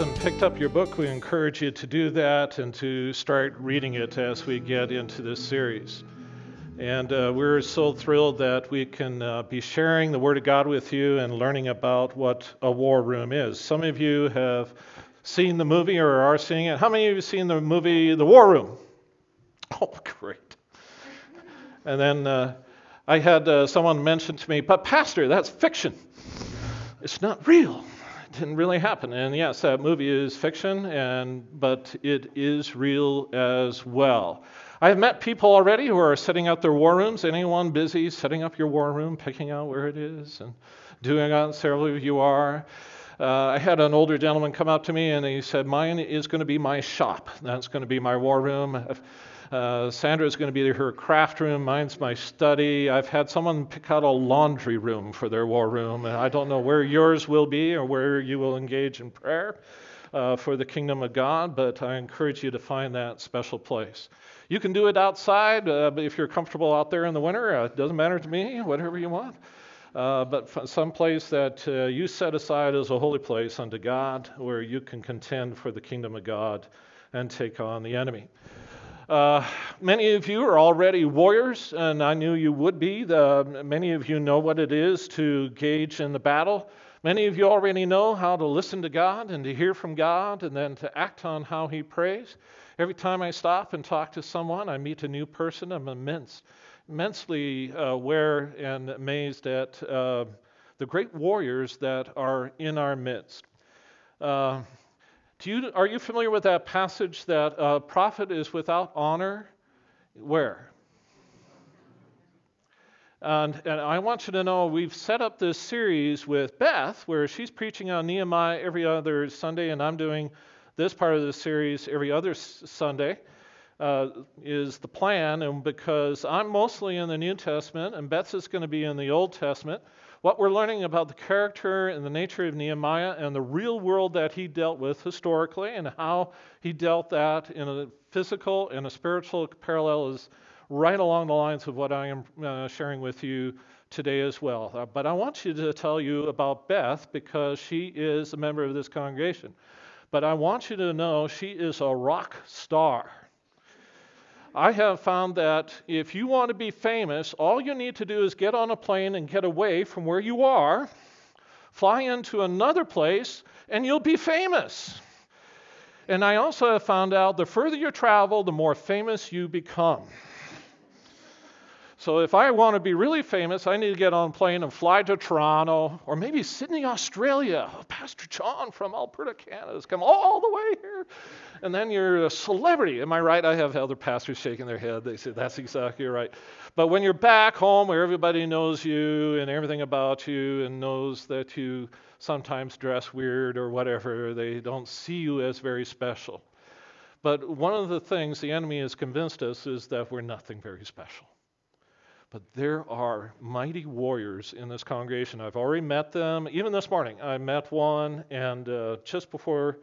haven't picked up your book, we encourage you to do that and to start reading it as we get into this series. And uh, we're so thrilled that we can uh, be sharing the Word of God with you and learning about what a war room is. Some of you have seen the movie or are seeing it. How many of you have seen the movie The War Room? Oh, great. And then uh, I had uh, someone mention to me, but Pastor, that's fiction. It's not real didn't really happen. And yes, that movie is fiction, and but it is real as well. I have met people already who are setting up their war rooms. Anyone busy setting up your war room, picking out where it is, and doing? Several of you are. Uh, I had an older gentleman come up to me and he said, Mine is going to be my shop. That's going to be my war room. Uh, Sandra is going to be her craft room. Mine's my study. I've had someone pick out a laundry room for their war room, and I don't know where yours will be or where you will engage in prayer uh, for the kingdom of God, but I encourage you to find that special place. You can do it outside, uh, if you're comfortable out there in the winter, uh, it doesn't matter to me, whatever you want. Uh, but some place that uh, you set aside as a holy place unto God, where you can contend for the kingdom of God and take on the enemy. Uh, many of you are already warriors, and I knew you would be. The, many of you know what it is to gauge in the battle. Many of you already know how to listen to God and to hear from God and then to act on how He prays. Every time I stop and talk to someone, I meet a new person. I'm immense, immensely uh, aware and amazed at uh, the great warriors that are in our midst. Uh, you, are you familiar with that passage that a prophet is without honor? Where? And, and, I want you to know we've set up this series with Beth where she's preaching on Nehemiah every other Sunday, and I'm doing this part of the series every other Sunday. Uh, is the plan, and because I'm mostly in the New Testament and Beth is going to be in the Old Testament, what we're learning about the character and the nature of Nehemiah and the real world that he dealt with historically and how he dealt that in a physical and a spiritual parallel is right along the lines of what I am uh, sharing with you today as well. Uh, but I want you to tell you about Beth because she is a member of this congregation. But I want you to know she is a rock star. I have found that if you want to be famous, all you need to do is get on a plane and get away from where you are, fly into another place, and you'll be famous. And I also have found out the further you travel, the more famous you become. So if I want to be really famous, I need to get on a plane and fly to Toronto or maybe Sydney, Australia. Oh, Pastor John from Alberta, Canada has come all the way here. And then you're a celebrity. Am I right? I have other pastors shaking their head. They say, that's exactly right. But when you're back home where everybody knows you and everything about you and knows that you sometimes dress weird or whatever, they don't see you as very special. But one of the things the enemy has convinced us is that we're nothing very special. But there are mighty warriors in this congregation. I've already met them. Even this morning, I met one, and uh, just before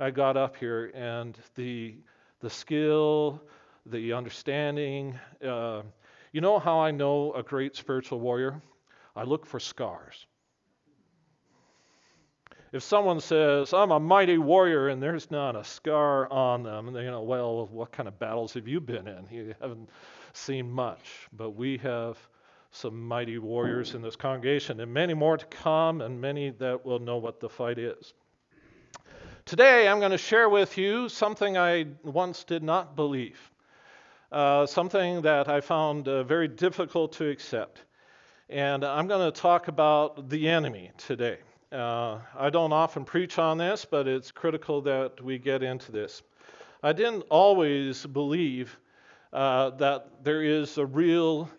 I got up here, and the the skill, the understanding. Uh, you know how I know a great spiritual warrior? I look for scars. If someone says, I'm a mighty warrior, and there's not a scar on them, they, you know, well, what kind of battles have you been in? You haven't seen much, but we have some mighty warriors in this congregation, and many more to come, and many that will know what the fight is. Today, I'm going to share with you something I once did not believe, uh, something that I found uh, very difficult to accept. And I'm going to talk about the enemy today. Uh, I don't often preach on this, but it's critical that we get into this. I didn't always believe uh, that there is a real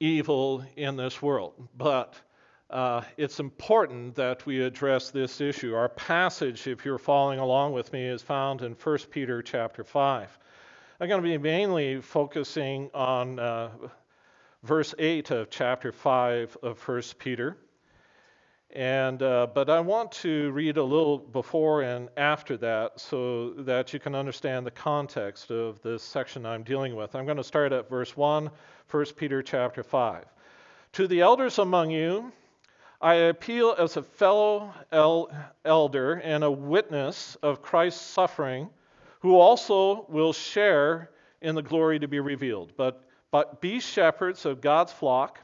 evil in this world, but uh, it's important that we address this issue. Our passage, if you're following along with me, is found in 1 Peter chapter 5. I'm going to be mainly focusing on uh, verse 8 of chapter 5 of 1 Peter. And, uh, but I want to read a little before and after that so that you can understand the context of this section I'm dealing with. I'm going to start at verse 1, 1 Peter chapter 5. To the elders among you, I appeal as a fellow el- elder and a witness of Christ's suffering, who also will share in the glory to be revealed. But, but be shepherds of God's flock,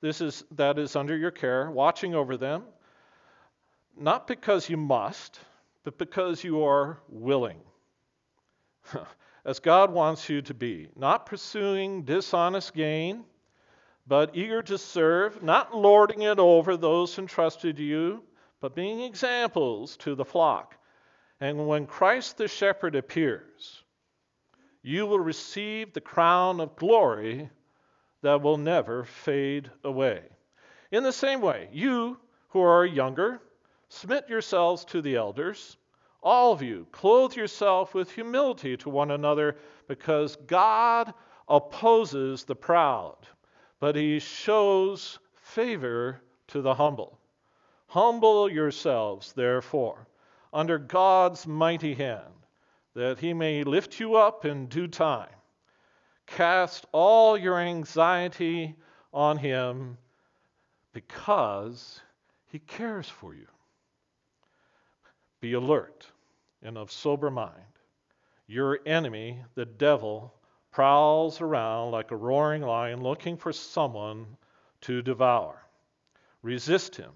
this is, that is under your care, watching over them, not because you must, but because you are willing, as God wants you to be, not pursuing dishonest gain but eager to serve, not lording it over those entrusted you, but being examples to the flock. And when Christ the shepherd appears, you will receive the crown of glory that will never fade away. In the same way, you who are younger, submit yourselves to the elders. All of you, clothe yourself with humility to one another, because God opposes the proud but he shows favor to the humble. Humble yourselves, therefore, under God's mighty hand, that he may lift you up in due time. Cast all your anxiety on him because he cares for you. Be alert and of sober mind. Your enemy, the devil, prowls around like a roaring lion looking for someone to devour. Resist him,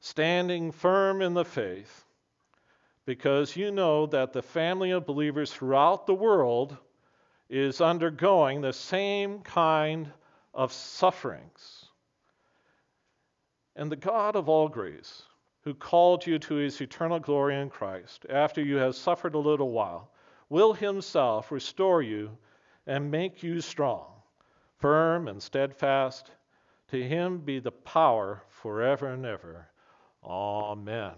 standing firm in the faith, because you know that the family of believers throughout the world is undergoing the same kind of sufferings. And the God of all grace, who called you to his eternal glory in Christ, after you have suffered a little while, will himself restore you and make you strong, firm and steadfast. To him be the power forever and ever. Amen.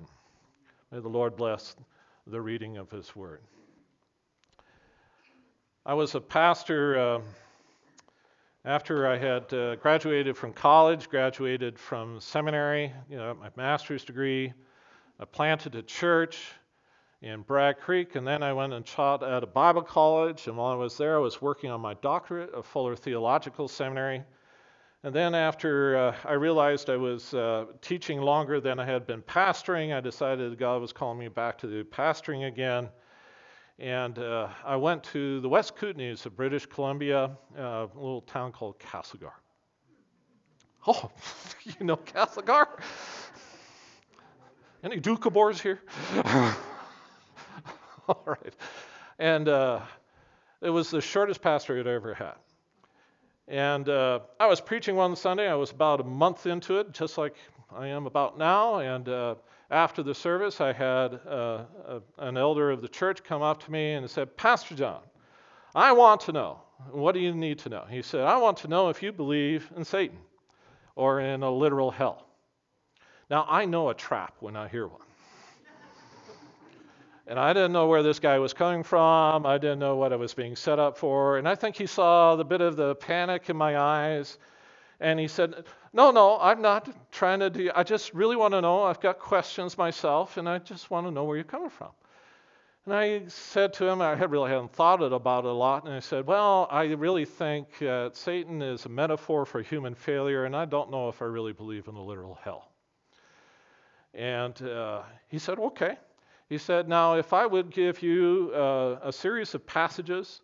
May the Lord bless the reading of his word. I was a pastor uh, after I had uh, graduated from college, graduated from seminary, you know, my master's degree. I planted a church in Bragg Creek, and then I went and taught at a Bible college. And while I was there, I was working on my doctorate at Fuller Theological Seminary. And then, after uh, I realized I was uh, teaching longer than I had been pastoring, I decided God was calling me back to do pastoring again. And uh, I went to the West Kootenays of British Columbia, uh, a little town called Castlegar. Oh, you know Castlegar? Any Doukhobors here? All right. And uh, it was the shortest pastor I'd ever had. And uh, I was preaching one Sunday. I was about a month into it, just like I am about now. And uh, after the service, I had uh, a, an elder of the church come up to me and said, Pastor John, I want to know. What do you need to know? He said, I want to know if you believe in Satan or in a literal hell. Now, I know a trap when I hear one. And I didn't know where this guy was coming from. I didn't know what I was being set up for. And I think he saw the bit of the panic in my eyes. And he said, No, no, I'm not trying to do, I just really want to know. I've got questions myself, and I just want to know where you're coming from. And I said to him, I really hadn't thought about it a lot, and I said, Well, I really think Satan is a metaphor for human failure, and I don't know if I really believe in a literal hell. And uh, he said, Okay. He said, Now, if I would give you uh, a series of passages,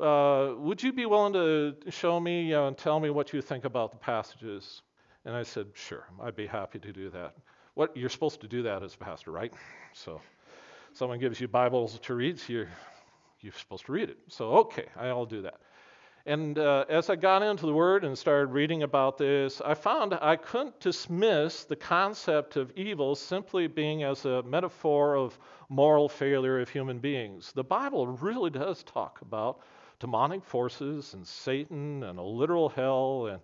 uh, would you be willing to show me uh, and tell me what you think about the passages? And I said, Sure, I'd be happy to do that. What you're supposed to do that as a pastor, right? So, someone gives you Bibles to read, so you're, you're supposed to read it. So, okay, I'll do that. And uh, as I got into the Word and started reading about this, I found I couldn't dismiss the concept of evil simply being as a metaphor of moral failure of human beings. The Bible really does talk about demonic forces and Satan and a literal hell. And,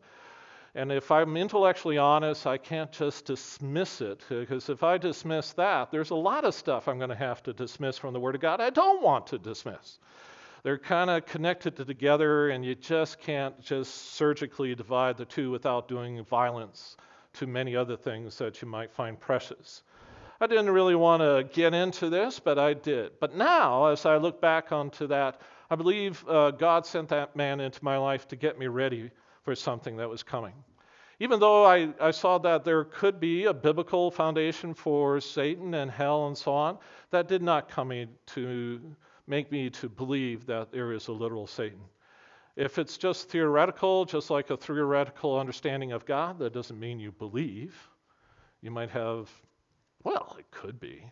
and if I'm intellectually honest, I can't just dismiss it, because if I dismiss that, there's a lot of stuff I'm going to have to dismiss from the Word of God I don't want to dismiss they're kind of connected together, and you just can't just surgically divide the two without doing violence to many other things that you might find precious. I didn't really want to get into this, but I did. But now, as I look back onto that, I believe uh, God sent that man into my life to get me ready for something that was coming. Even though I, I saw that there could be a biblical foundation for Satan and hell and so on, that did not come me to make me to believe that there is a literal Satan. If it's just theoretical, just like a theoretical understanding of God, that doesn't mean you believe. You might have, well, it could be.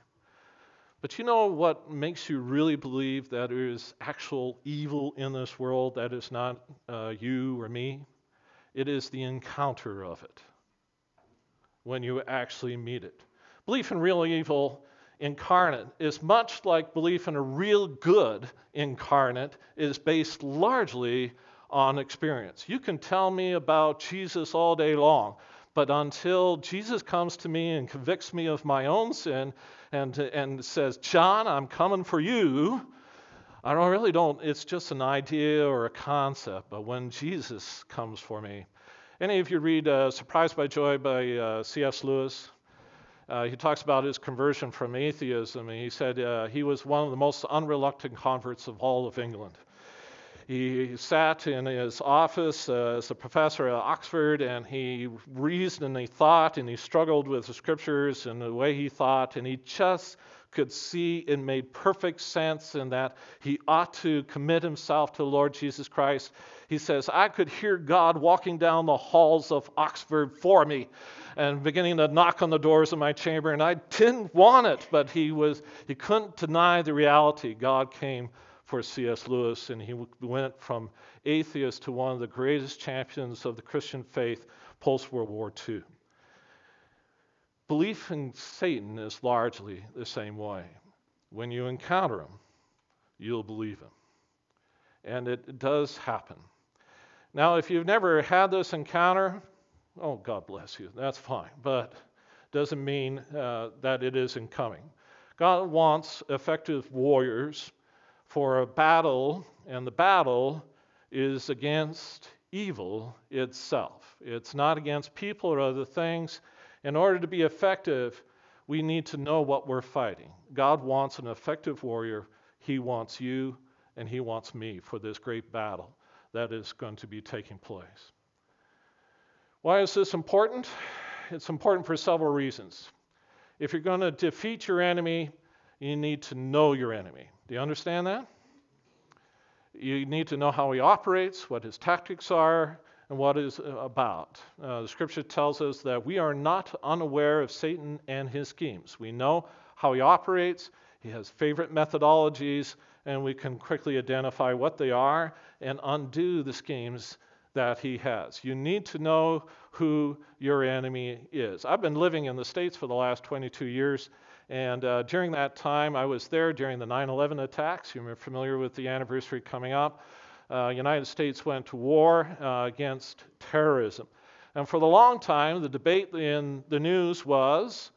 But you know what makes you really believe that there is actual evil in this world that is not uh, you or me? It is the encounter of it when you actually meet it. Belief in real evil incarnate is much like belief in a real good incarnate is based largely on experience. You can tell me about Jesus all day long, but until Jesus comes to me and convicts me of my own sin and, and says, John, I'm coming for you, I don't really don't, it's just an idea or a concept, but when Jesus comes for me. Any of you read uh, Surprised by Joy by uh, C.S. Lewis? Uh, he talks about his conversion from atheism, and he said uh, he was one of the most unreluctant converts of all of England. He sat in his office as a professor at Oxford, and he reasoned and he thought, and he struggled with the scriptures and the way he thought, and he just could see it made perfect sense in that he ought to commit himself to the Lord Jesus Christ. He says, I could hear God walking down the halls of Oxford for me and beginning to knock on the doors of my chamber, and I didn't want it, but he was he couldn't deny the reality. God came for C.S. Lewis, and he went from atheist to one of the greatest champions of the Christian faith post World War II. Belief in Satan is largely the same way. When you encounter him, you'll believe him. And it does happen. Now, if you've never had this encounter, oh, God bless you, that's fine, but doesn't mean uh, that it isn't coming. God wants effective warriors for a battle, and the battle is against evil itself. It's not against people or other things, in order to be effective, we need to know what we're fighting. God wants an effective warrior. He wants you and He wants me for this great battle that is going to be taking place. Why is this important? It's important for several reasons. If you're going to defeat your enemy, you need to know your enemy. Do you understand that? You need to know how he operates, what his tactics are, and what is about. Uh, the scripture tells us that we are not unaware of Satan and his schemes. We know how he operates, he has favorite methodologies, and we can quickly identify what they are and undo the schemes that he has. You need to know who your enemy is. I've been living in the States for the last 22 years, and uh, during that time, I was there during the 9 11 attacks. You're familiar with the anniversary coming up uh, United States went to war uh, against terrorism. And for the long time, the debate in the news was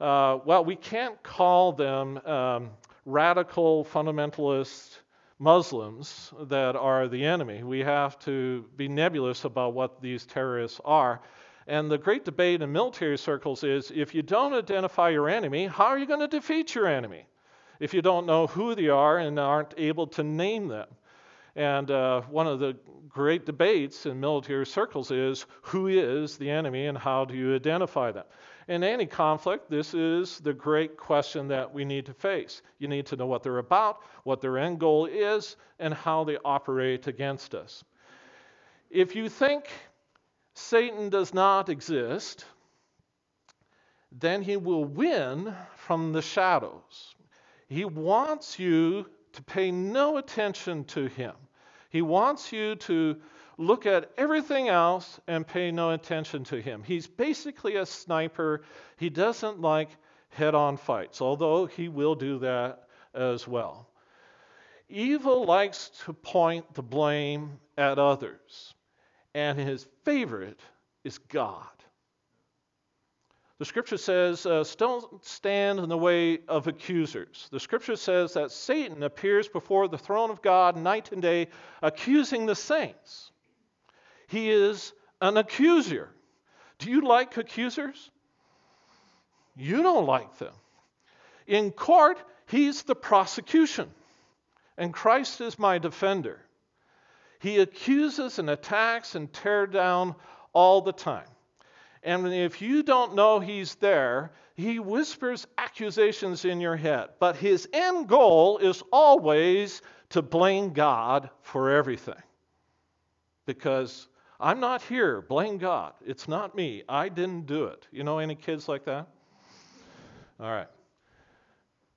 uh, well, we can't call them um, radical fundamentalist Muslims that are the enemy. We have to be nebulous about what these terrorists are. And the great debate in military circles is if you don't identify your enemy, how are you going to defeat your enemy? If you don't know who they are and aren't able to name them. And uh, one of the great debates in military circles is who is the enemy and how do you identify them? In any conflict, this is the great question that we need to face. You need to know what they're about, what their end goal is, and how they operate against us. If you think Satan does not exist, then he will win from the shadows. He wants you to pay no attention to him. He wants you to look at everything else and pay no attention to him. He's basically a sniper. He doesn't like head on fights, although he will do that as well. Evil likes to point the blame at others, and his favorite is God. The scripture says, uh, don't stand in the way of accusers. The scripture says that Satan appears before the throne of God night and day, accusing the saints. He is an accuser. Do you like accusers? You don't like them. In court, he's the prosecution, and Christ is my defender. He accuses and attacks and tear down all the time. And if you don't know he's there, he whispers accusations in your head. But his end goal is always to blame God for everything. Because I'm not here, blame God. It's not me. I didn't do it. You know any kids like that? All right.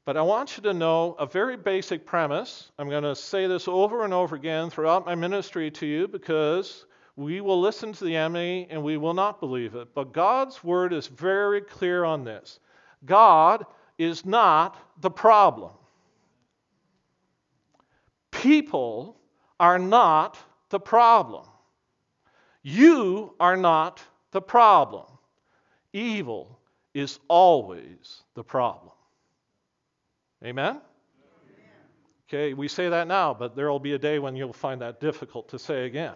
But I want you to know a very basic premise. I'm going to say this over and over again throughout my ministry to you because we will listen to the enemy and we will not believe it. But God's word is very clear on this God is not the problem. People are not the problem. You are not the problem. Evil is always the problem. Amen? Okay, we say that now, but there will be a day when you'll find that difficult to say again.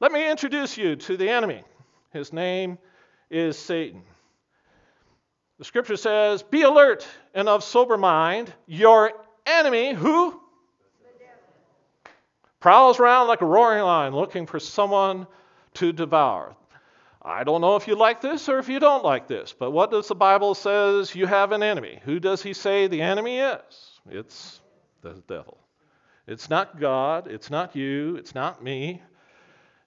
Let me introduce you to the enemy. His name is Satan. The scripture says, Be alert and of sober mind. Your enemy, who? Prowls around like a roaring lion looking for someone to devour. I don't know if you like this or if you don't like this, but what does the Bible says you have an enemy? Who does he say the enemy is? It's the devil. It's not God, it's not you, it's not me.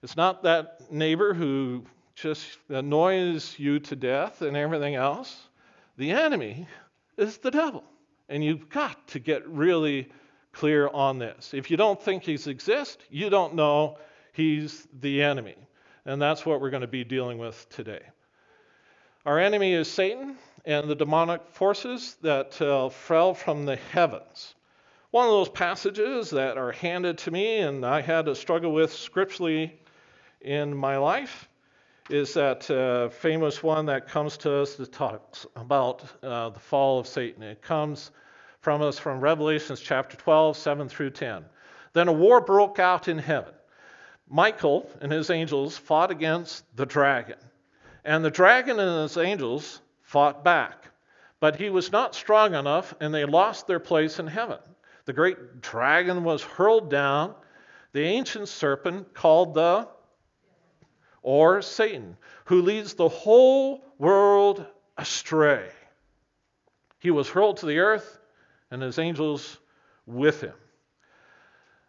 It's not that neighbor who just annoys you to death and everything else. The enemy is the devil. And you've got to get really clear on this. If you don't think he's exist, you don't know he's the enemy. And that's what we're going to be dealing with today. Our enemy is Satan and the demonic forces that uh, fell from the heavens. One of those passages that are handed to me and I had to struggle with scripturally in my life is that uh, famous one that comes to us that talks about uh, the fall of Satan. It comes from us from Revelations chapter 12, 7 through 10. Then a war broke out in heaven. Michael and his angels fought against the dragon, and the dragon and his angels fought back. But he was not strong enough, and they lost their place in heaven. The great dragon was hurled down, the ancient serpent called the or Satan, who leads the whole world astray. He was hurled to the earth, and his angels with him.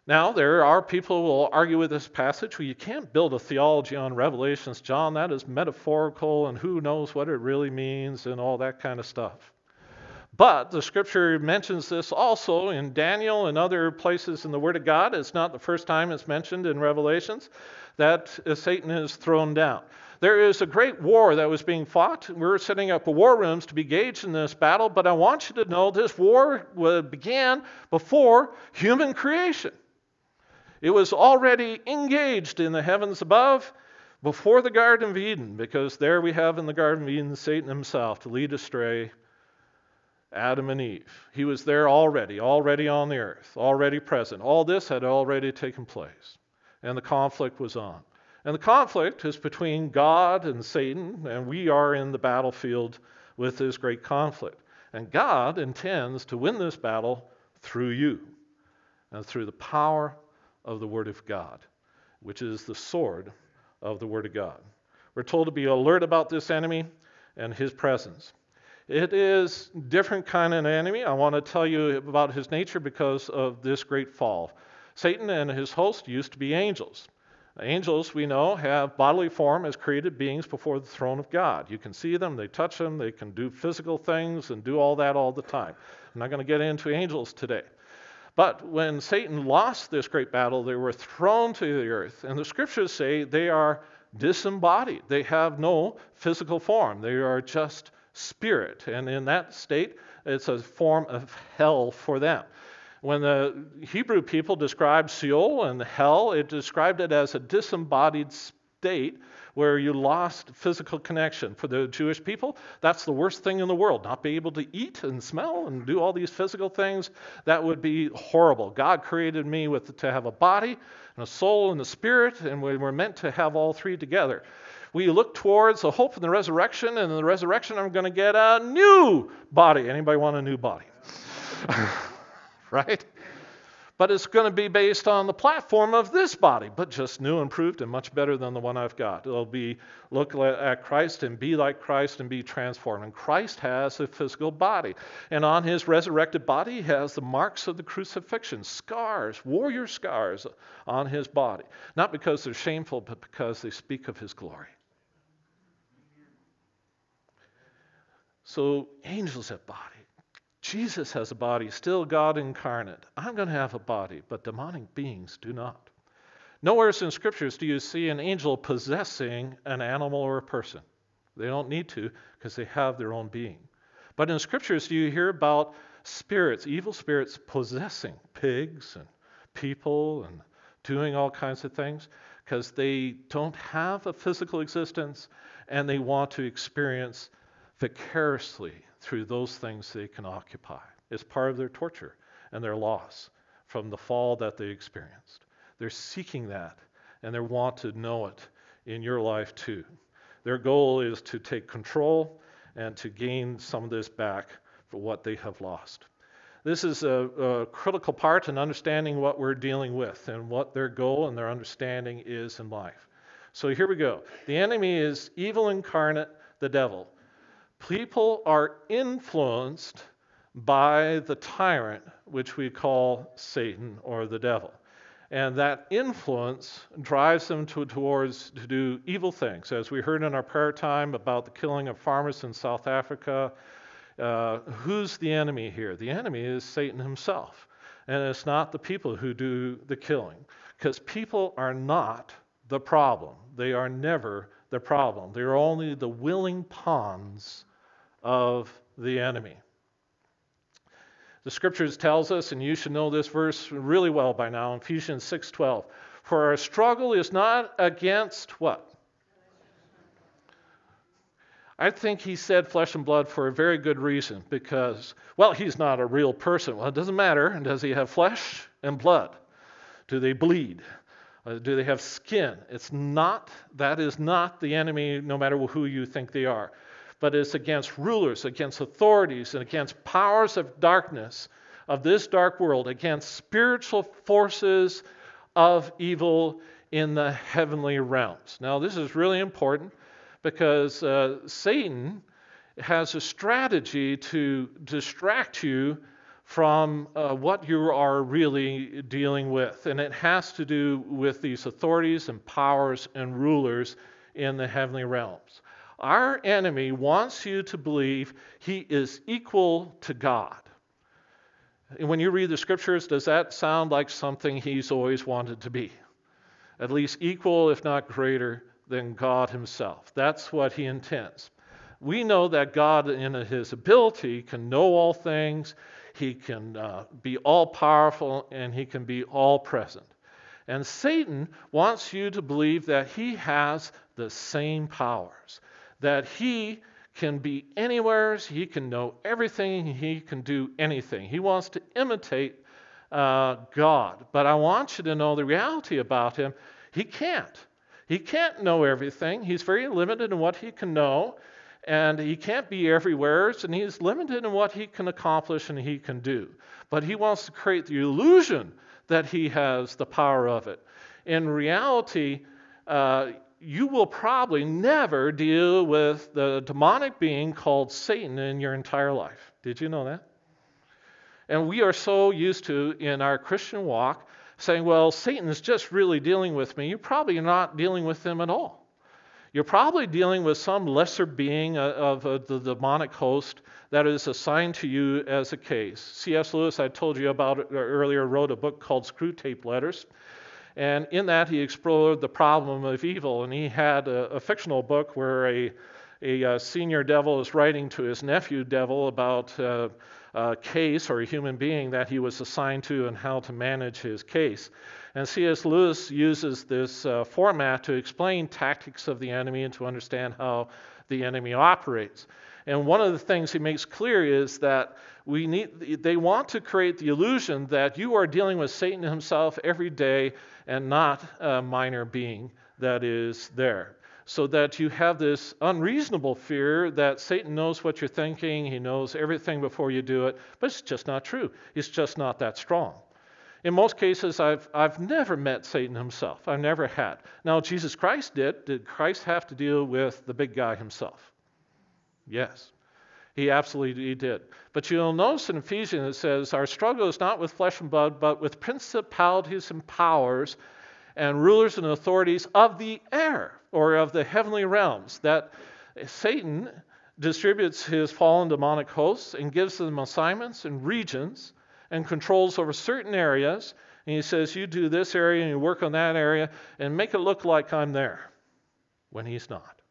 Now, there are people who will argue with this passage, well, you can't build a theology on Revelations, John. That is metaphorical, and who knows what it really means, and all that kind of stuff. But the scripture mentions this also in Daniel and other places in the Word of God. It's not the first time it's mentioned in Revelations that Satan is thrown down. There is a great war that was being fought. We're setting up war rooms to be engaged in this battle, but I want you to know this war began before human creation. It was already engaged in the heavens above before the Garden of Eden, because there we have in the Garden of Eden Satan himself to lead astray Adam and Eve. He was there already, already on the earth, already present. All this had already taken place, and the conflict was on. And the conflict is between God and Satan, and we are in the battlefield with this great conflict. And God intends to win this battle through you and through the power of the Word of God, which is the sword of the Word of God. We're told to be alert about this enemy and his presence. It is a different kind of enemy. I want to tell you about his nature because of this great fall. Satan and his host used to be angels. Angels, we know, have bodily form as created beings before the throne of God. You can see them, they touch them, they can do physical things and do all that all the time. I'm not going to get into angels today. But when Satan lost this great battle, they were thrown to the earth. And the scriptures say they are disembodied, they have no physical form, they are just spirit. And in that state, it's a form of hell for them. When the Hebrew people described Sheol and hell, it described it as a disembodied state where you lost physical connection. For the Jewish people, that's the worst thing in the world. Not be able to eat and smell and do all these physical things, that would be horrible. God created me with to have a body and a soul and a spirit, and we were meant to have all three together we look towards the hope of the resurrection, and in the resurrection, I'm going to get a new body. Anybody want a new body? right? But it's going to be based on the platform of this body, but just new, and improved, and much better than the one I've got. It'll be look at Christ and be like Christ and be transformed. And Christ has a physical body. And on his resurrected body, he has the marks of the crucifixion, scars, warrior scars on his body. Not because they're shameful, but because they speak of his glory. So angels have bodies. Jesus has a body, still God incarnate. I'm going to have a body, but demonic beings do not. Nowhere in scriptures do you see an angel possessing an animal or a person. They don't need to because they have their own being. But in scriptures, do you hear about spirits, evil spirits possessing pigs and people and doing all kinds of things because they don't have a physical existence and they want to experience vicariously through those things they can occupy. It's part of their torture and their loss from the fall that they experienced. They're seeking that and they want to know it in your life too. Their goal is to take control and to gain some of this back for what they have lost. This is a, a, critical part in understanding what we're dealing with and what their goal and their understanding is in life. So here we go. The enemy is evil incarnate, the devil. People are influenced by the tyrant, which we call Satan or the devil. And that influence drives them to, towards to do evil things. As we heard in our prayer time about the killing of farmers in South Africa, uh, who's the enemy here? The enemy is Satan himself. And it's not the people who do the killing, because people are not the problem. They are never the problem. They're only the willing pawns of the enemy. The scriptures tells us, and you should know this verse really well by now, in Ephesians 6:12. For our struggle is not against what? I think he said flesh and blood for a very good reason because, well, he's not a real person. Well, it doesn't matter. Does he have flesh and blood? Do they bleed? Uh, do they have skin? It's not, that is not the enemy, no matter who you think they are but it's against rulers, against authorities, and against powers of darkness of this dark world, against spiritual forces of evil in the heavenly realms. Now, this is really important because uh, Satan has a strategy to distract you from uh, what you are really dealing with. And it has to do with these authorities and powers and rulers in the heavenly realms. Our enemy wants you to believe he is equal to God. And when you read the scriptures, does that sound like something he's always wanted to be? At least equal, if not greater, than God himself. That's what he intends. We know that God, in his ability, can know all things, he can uh, be all powerful, and he can be all present. And Satan wants you to believe that he has the same powers that he can be anywhere, he can know everything, he can do anything. He wants to imitate uh, God. But I want you to know the reality about him. He can't. He can't know everything. He's very limited in what he can know, and he can't be everywhere, and he's limited in what he can accomplish and he can do. But he wants to create the illusion that he has the power of it. In reality, uh, you will probably never deal with the demonic being called Satan in your entire life. Did you know that? And we are so used to, in our Christian walk, saying, well, Satan is just really dealing with me. You're probably not dealing with him at all. You're probably dealing with some lesser being of uh, the demonic host that is assigned to you as a case. C.S. Lewis, I told you about uh, earlier, wrote a book called Screwtape Letters. And in that, he explored the problem of evil. And he had a, a fictional book where a, a, a, senior devil is writing to his nephew devil about uh, a case or a human being that he was assigned to and how to manage his case. And C.S. Lewis uses this uh, format to explain tactics of the enemy and to understand how the enemy operates. And one of the things he makes clear is that we need, they want to create the illusion that you are dealing with Satan himself every day and not a minor being that is there. So that you have this unreasonable fear that Satan knows what you're thinking, he knows everything before you do it, but it's just not true. He's just not that strong. In most cases, I've, I've never met Satan himself. I've never had. Now, Jesus Christ did. Did Christ have to deal with the big guy himself? Yes. He absolutely he did. But you'll notice in Ephesians it says, Our struggle is not with flesh and blood, but with principalities and powers and rulers and authorities of the air or of the heavenly realms. That Satan distributes his fallen demonic hosts and gives them assignments and regions and controls over certain areas. And he says, You do this area and you work on that area and make it look like I'm there when he's not.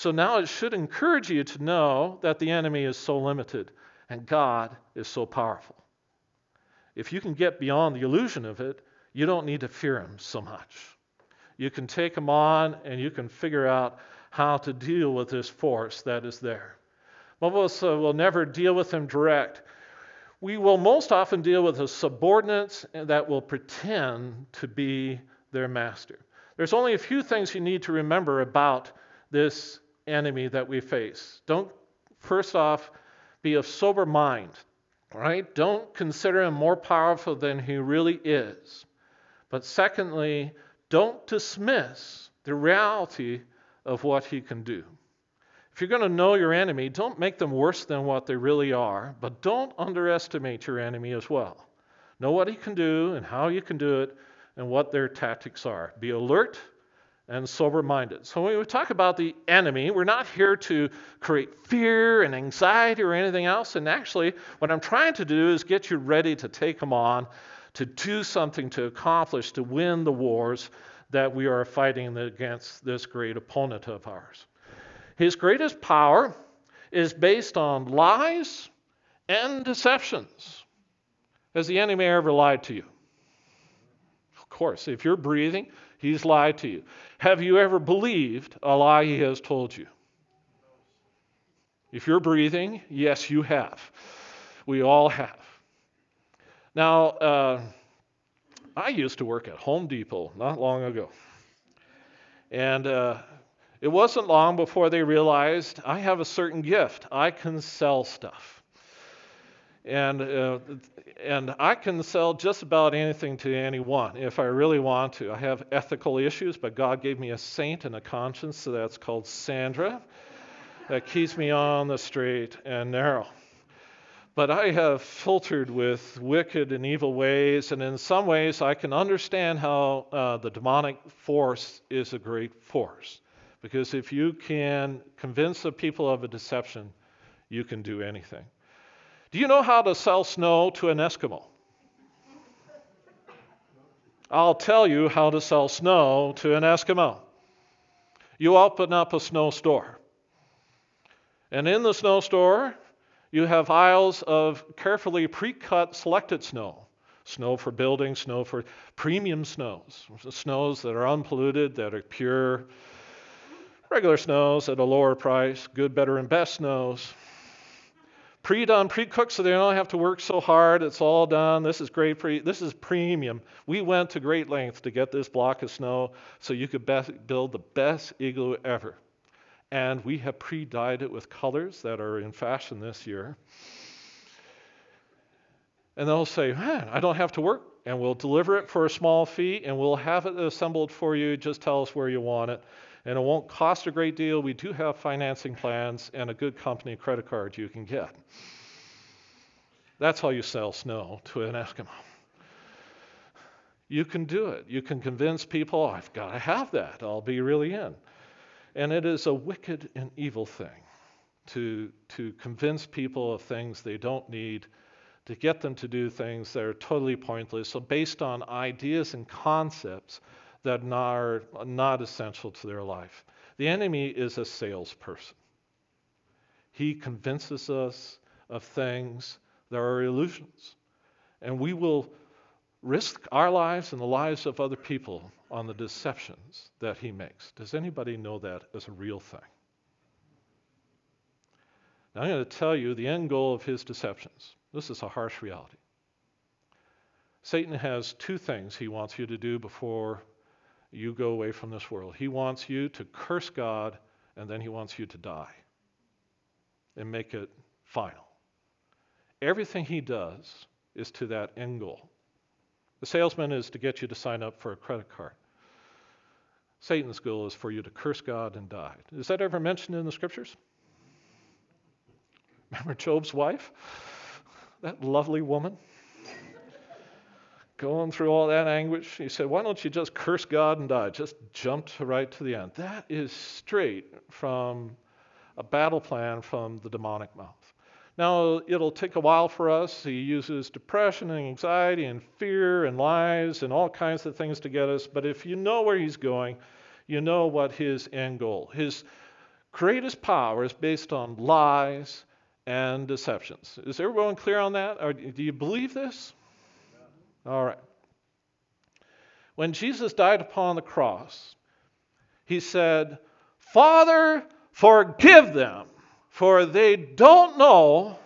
So now it should encourage you to know that the enemy is so limited and God is so powerful. If you can get beyond the illusion of it, you don't need to fear him so much. You can take him on and you can figure out how to deal with this force that is there. Most of us will never deal with him direct. We will most often deal with the subordinates that will pretend to be their master. There's only a few things you need to remember about this enemy that we face. Don't, first off, be of sober mind, right? Don't consider him more powerful than he really is. But secondly, don't dismiss the reality of what he can do. If you're going to know your enemy, don't make them worse than what they really are, but don't underestimate your enemy as well. Know what he can do and how you can do it and what their tactics are. Be alert and sober minded. So, when we talk about the enemy, we're not here to create fear and anxiety or anything else. And actually, what I'm trying to do is get you ready to take him on, to do something to accomplish, to win the wars that we are fighting against this great opponent of ours. His greatest power is based on lies and deceptions. Has the enemy ever lied to you? Of course, if you're breathing, he's lied to you. Have you ever believed a lie he has told you? If you're breathing, yes, you have. We all have. Now, uh, I used to work at Home Depot not long ago. And uh, it wasn't long before they realized I have a certain gift. I can sell stuff. And, uh, and I can sell just about anything to anyone if I really want to. I have ethical issues, but God gave me a saint and a conscience, so that's called Sandra. That keeps me on the straight and narrow. But I have filtered with wicked and evil ways, and in some ways I can understand how uh, the demonic force is a great force. Because if you can convince the people of a deception, you can do anything. Do you know how to sell snow to an Eskimo? I'll tell you how to sell snow to an Eskimo. You open up a snow store. And in the snow store, you have aisles of carefully pre cut selected snow snow for building, snow for premium snows, snows that are unpolluted, that are pure, regular snows at a lower price, good, better, and best snows. Pre done, pre cooked, so they don't have to work so hard. It's all done. This is great. Pre- this is premium. We went to great lengths to get this block of snow so you could best build the best igloo ever and we have pre dyed it with colors that are in fashion this year. And they'll say, Man, I don't have to work, and we'll deliver it for a small fee, and we'll have it assembled for you. Just tell us where you want it. And it won't cost a great deal. We do have financing plans and a good company credit card you can get. That's how you sell snow to an Eskimo. You can do it. You can convince people, oh, I've got to have that. I'll be really in. And it is a wicked and evil thing to, to convince people of things they don't need, to get them to do things that are totally pointless, so based on ideas and concepts that are not essential to their life. The enemy is a salesperson. He convinces us of things that are illusions. And we will risk our lives and the lives of other people on the deceptions that he makes. Does anybody know that as a real thing? Now, I'm going to tell you the end goal of his deceptions. This is a harsh reality. Satan has two things he wants you to do before you go away from this world. He wants you to curse God, and then he wants you to die and make it final. Everything he does is to that end goal. The salesman is to get you to sign up for a credit card. Satan's goal is for you to curse God and die. Is that ever mentioned in the scriptures? Remember Job's wife? That lovely woman? Going through all that anguish, he said, Why don't you just curse God and die? Just jumped right to the end. That is straight from a battle plan from the demonic mouth. Now, it'll take a while for us. He uses depression and anxiety and fear and lies and all kinds of things to get us. But if you know where he's going, you know what his end goal. His greatest power is based on lies and deceptions. Is everyone clear on that? Or do you believe this? All right. When Jesus died upon the cross, he said, Father, forgive them for they don't know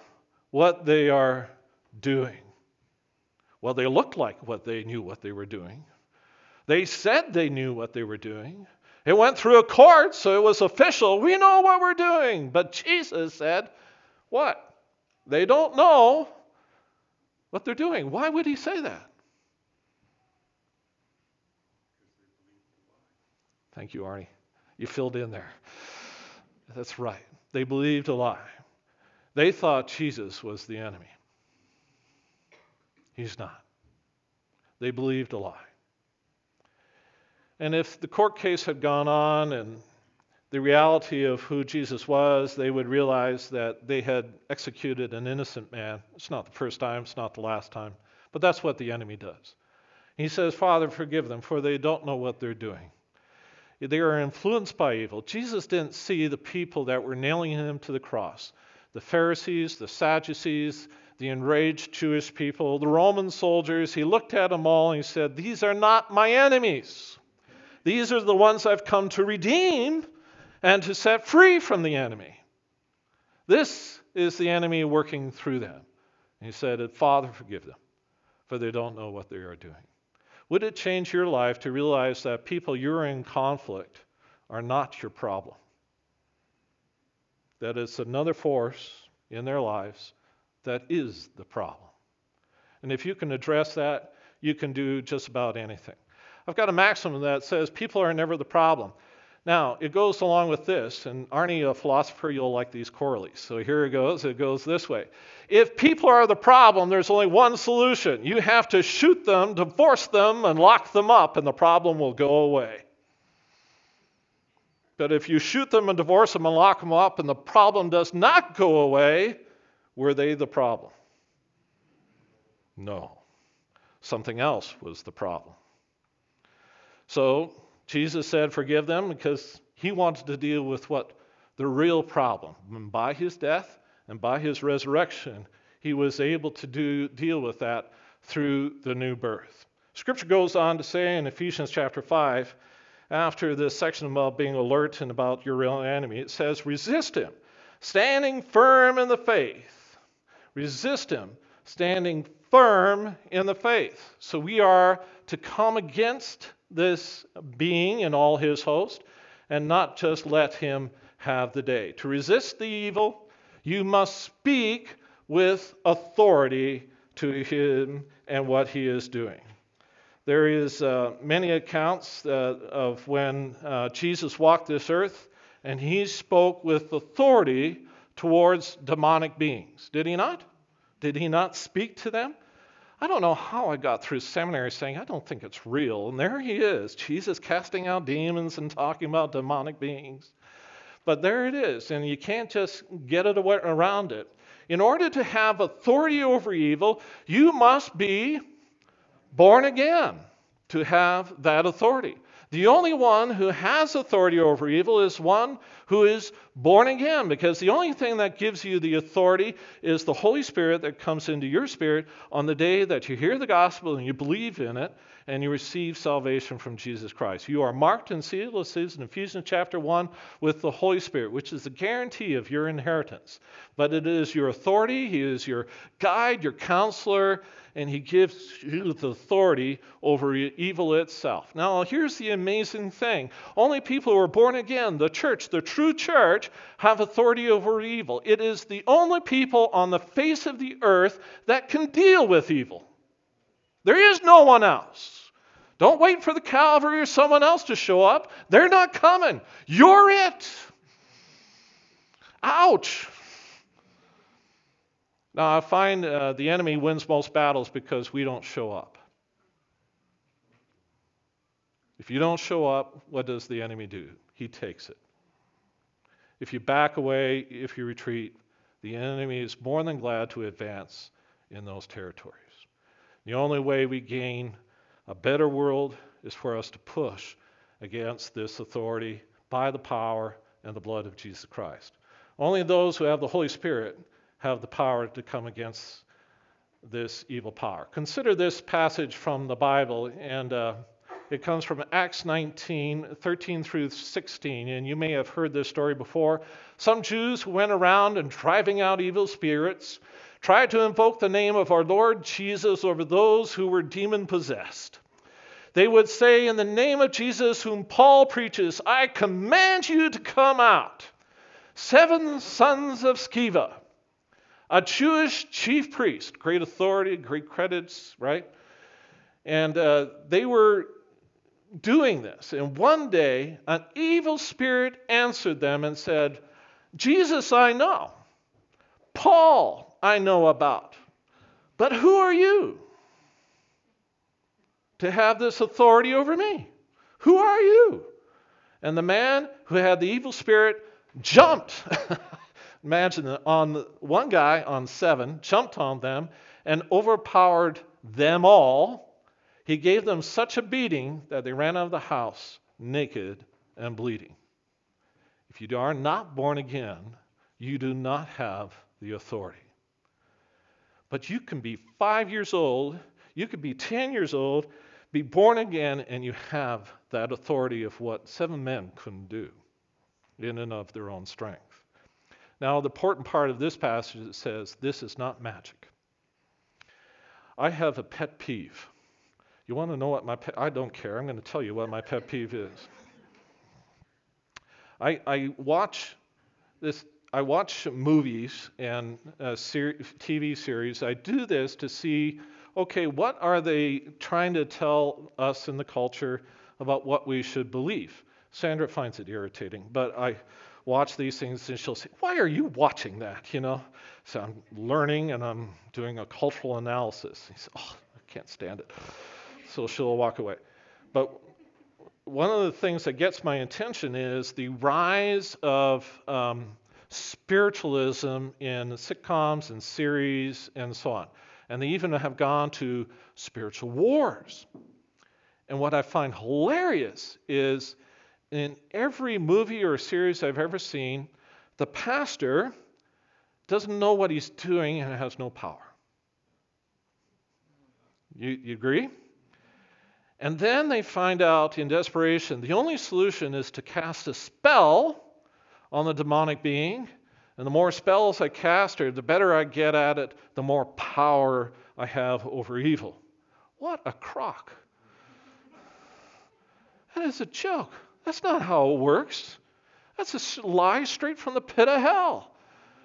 what they are doing. Well, they looked like what they knew what they were doing. They said they knew what they were doing. It went through a court, so it was official. We know what we're doing. But Jesus said, What? They don't know what they're doing. Why would he say that? Thank you, Arnie. You filled in there. That's right. They believed a lie. They thought Jesus was the enemy. He's not. They believed a lie. And if the court case had gone on and the reality of who Jesus was, they would realize that they had executed an innocent man. It's not the first time, it's not the last time, but that's what the enemy does. He says, Father, forgive them, for they don't know what they're doing. They are influenced by evil. Jesus didn't see the people that were nailing him to the cross the Pharisees, the Sadducees, the enraged Jewish people, the Roman soldiers. He looked at them all and he said, These are not my enemies. These are the ones I've come to redeem and to set free from the enemy. This is the enemy working through them. And he said, Father, forgive them, for they don't know what they are doing. Would it change your life to realize that people you're in conflict are not your problem? That it's another force in their lives that is the problem. And if you can address that, you can do just about anything. I've got a maxim that says people are never the problem. Now, it goes along with this, and Arnie, a philosopher, you'll like these corollaries. So here it goes. It goes this way. If people are the problem, there's only one solution. You have to shoot them, divorce them, and lock them up, and the problem will go away. But if you shoot them and divorce them and lock them up, and the problem does not go away, were they the problem? No. Something else was the problem. So Jesus said, Forgive them because he wanted to deal with what? The real problem. And by his death and by his resurrection, he was able to do, deal with that through the new birth. Scripture goes on to say in Ephesians chapter 5, after this section about being alert and about your real enemy, it says, Resist him, standing firm in the faith. Resist him, standing firm in the faith. So we are to come against this being and all his host and not just let him have the day. To resist the evil, you must speak with authority to him and what he is doing. There is uh, many accounts uh, of when uh, Jesus walked this earth and he spoke with authority towards demonic beings. Did he not? Did he not speak to them? I don't know how I got through seminary saying, I don't think it's real. And there he is, Jesus casting out demons and talking about demonic beings. But there it is, and you can't just get it around it. In order to have authority over evil, you must be born again to have that authority. The only one who has authority over evil is one who is born again, because the only thing that gives you the authority is the Holy Spirit that comes into your spirit on the day that you hear the gospel and you believe in it and you receive salvation from Jesus Christ. You are marked and sealed, it says in Ephesians chapter 1, with the Holy Spirit, which is the guarantee of your inheritance. But it is your authority, He is your guide, your counselor, and he gives you the authority over evil itself. Now, here's the amazing thing only people who are born again, the church, the true church, have authority over evil. It is the only people on the face of the earth that can deal with evil. There is no one else. Don't wait for the Calvary or someone else to show up. They're not coming. You're it. Ouch. Now, I find uh, the enemy wins most battles because we don't show up. If you don't show up, what does the enemy do? He takes it. If you back away, if you retreat, the enemy is more than glad to advance in those territories. The only way we gain a better world is for us to push against this authority by the power and the blood of Jesus Christ. Only those who have the Holy Spirit have the power to come against this evil power. Consider this passage from the Bible, and uh, it comes from Acts 19, 13 through 16. And you may have heard this story before. Some Jews went around and driving out evil spirits tried to invoke the name of our Lord Jesus over those who were demon possessed. They would say, In the name of Jesus, whom Paul preaches, I command you to come out. Seven sons of Sceva, a Jewish chief priest, great authority, great credits, right? And uh, they were doing this. And one day, an evil spirit answered them and said, Jesus I know, Paul I know about, but who are you to have this authority over me? Who are you? And the man who had the evil spirit jumped. Imagine on one guy on seven, jumped on them and overpowered them all he gave them such a beating that they ran out of the house naked and bleeding. If you are not born again, you do not have the authority. But you can be five years old, you could be 10 years old, be born again, and you have that authority of what seven men couldn't do in and of their own strength. Now, the important part of this passage says this is not magic. I have a pet peeve. You want to know what my pet, I don't care. I'm going to tell you what my pet peeve is. I, I watch this. I watch movies and uh, ser- TV series. I do this to see, okay, what are they trying to tell us in the culture about what we should believe? Sandra finds it irritating, but I watch these things and she'll say, "Why are you watching that?" You know. So I'm learning and I'm doing a cultural analysis. He says, "Oh, I can't stand it." so she'll walk away. But one of the things that gets my attention is the rise of um, spiritualism in sitcoms and series and so on. And they even have gone to spiritual wars. And what I find hilarious is in every movie or series I've ever seen, the pastor doesn't know what he's doing and has no power. You, you agree? And then they find out in desperation the only solution is to cast a spell on the demonic being. And the more spells I cast, or the better I get at it, the more power I have over evil. What a crock. That is a joke. That's not how it works. That's a lie straight from the pit of hell.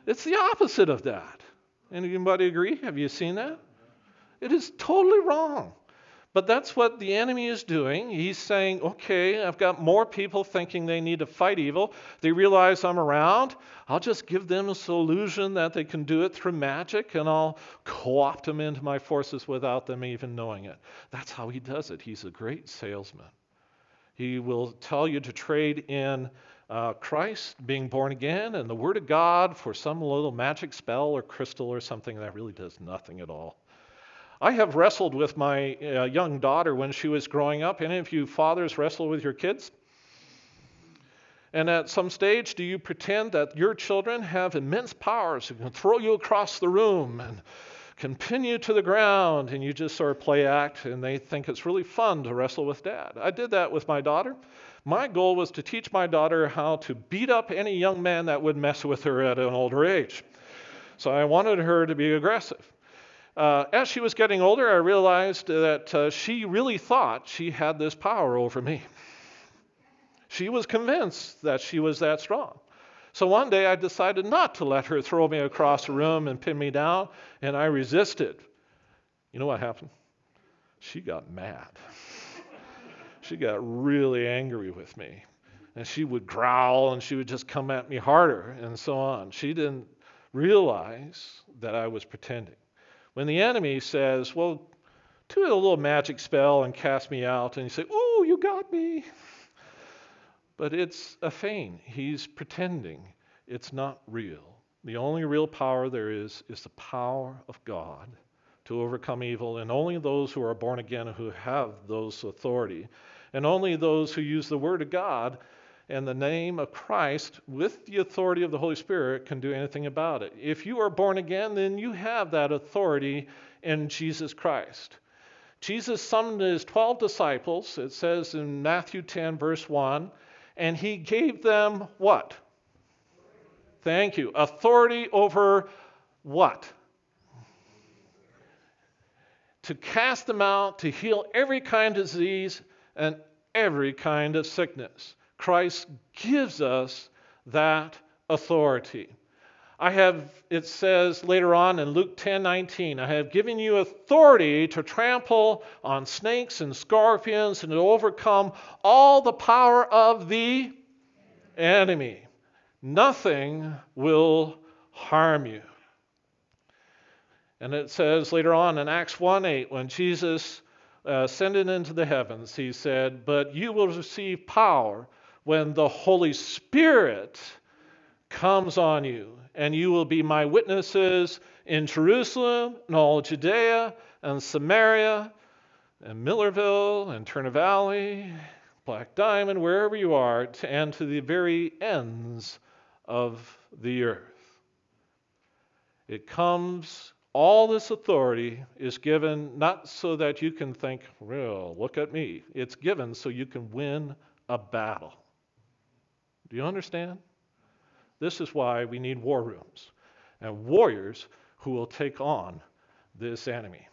It's the opposite of that. Anybody agree? Have you seen that? It is totally wrong. But that's what the enemy is doing. He's saying, okay, I've got more people thinking they need to fight evil. They realize I'm around. I'll just give them a solution that they can do it through magic, and I'll co opt them into my forces without them even knowing it. That's how he does it. He's a great salesman. He will tell you to trade in uh, Christ, being born again, and the Word of God for some little magic spell or crystal or something that really does nothing at all. I have wrestled with my uh, young daughter when she was growing up. Any of you fathers wrestle with your kids? And at some stage, do you pretend that your children have immense powers who can throw you across the room and can pin you to the ground and you just sort of play act and they think it's really fun to wrestle with dad? I did that with my daughter. My goal was to teach my daughter how to beat up any young man that would mess with her at an older age. So I wanted her to be aggressive. Uh, as she was getting older, I realized that uh, she really thought she had this power over me. She was convinced that she was that strong. So one day I decided not to let her throw me across the room and pin me down, and I resisted. You know what happened? she got mad. she got really angry with me. And she would growl and she would just come at me harder and so on. She didn't realize that I was pretending. When the enemy says, Well, do a little magic spell and cast me out, and you say, Ooh, you got me. But it's a feign. He's pretending. It's not real. The only real power there is is the power of God to overcome evil, and only those who are born again who have those authority, and only those who use the word of God and the name of Christ with the authority of the Holy Spirit can do anything about it. If you are born again, then you have that authority in Jesus Christ. Jesus summoned his 12 disciples, it says in Matthew 10, verse 1, and he gave them what? Thank you. Authority over what? To cast them out, to heal every kind of disease and every kind of sickness. Christ gives us that authority. I have, it says later on in Luke 10 19, I have given you authority to trample on snakes and scorpions and to overcome all the power of the enemy. Nothing will harm you. And it says later on in Acts 1 8, when Jesus uh, ascended into the heavens, he said, But you will receive power when the Holy Spirit comes on you, and you will be my witnesses in Jerusalem and all Judea and Samaria and Millarville and Turner Valley, Black Diamond, wherever you are, and to the very ends of the earth. It comes, all this authority is given not so that you can think, well, look at me. It's given so you can win a battle. Do you understand? This is why we need war rooms and warriors who will take on this enemy.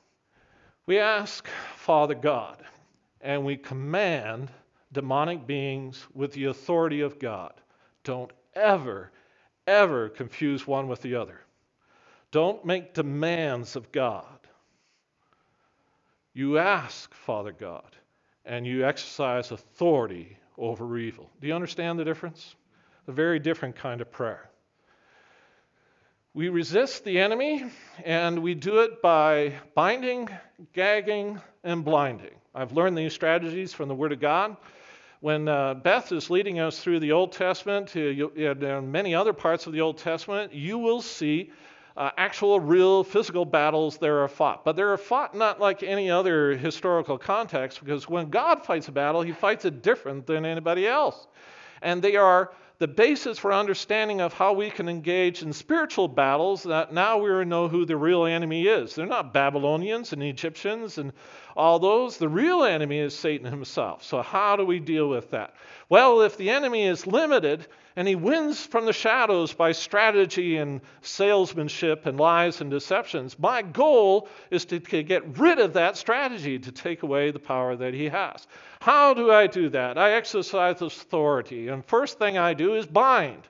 We ask Father God and we command demonic beings with the authority of God. Don't ever, ever confuse one with the other. Don't make demands of God. You ask Father God and you exercise authority over evil. Do you understand the difference? A very different kind of prayer. We resist the enemy, and we do it by binding, gagging, and blinding. I've learned these strategies from the Word of God. When uh, Beth is leading us through the Old Testament uh, and many other parts of the Old Testament, you will see uh, actual, real, physical battles there are fought. But they are fought not like any other historical context, because when God fights a battle, he fights it different than anybody else. And they are the basis for understanding of how we can engage in spiritual battles that now we know who the real enemy is. They're not Babylonians and Egyptians and all those. The real enemy is Satan himself. So, how do we deal with that? Well, if the enemy is limited, and he wins from the shadows by strategy and salesmanship and lies and deceptions. My goal is to, get rid of that strategy, to take away the power that he has. How do I do that? I exercise authority. And first thing I do is bind.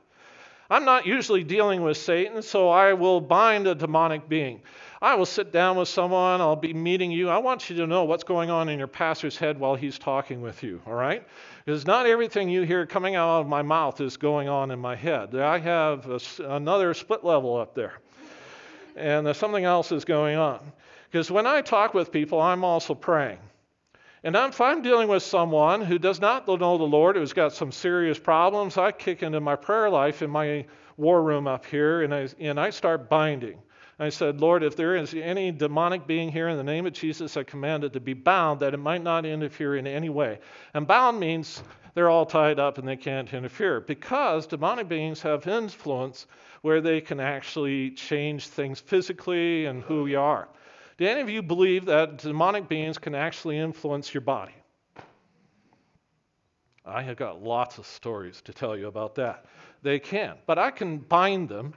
I'm not usually dealing with Satan, so I will bind a demonic being. I will sit down with someone, I'll be meeting you. I want you to know what's going on in your pastor's head while he's talking with you, all right? Because not everything you hear coming out of my mouth is going on in my head. I have a, another split level up there, and something else is going on. Because when I talk with people, I'm also praying. And if I'm dealing with someone who does not know the Lord, who's got some serious problems, I kick into my prayer life in my war room up here and I, and I start binding. I said, Lord, if there is any demonic being here in the name of Jesus, I command it to be bound that it might not interfere in any way. And bound means they're all tied up and they can't interfere because demonic beings have influence where they can actually change things physically and who we are. Do any of you believe that demonic beings can actually influence your body? I have got lots of stories to tell you about that. They can, but I can bind them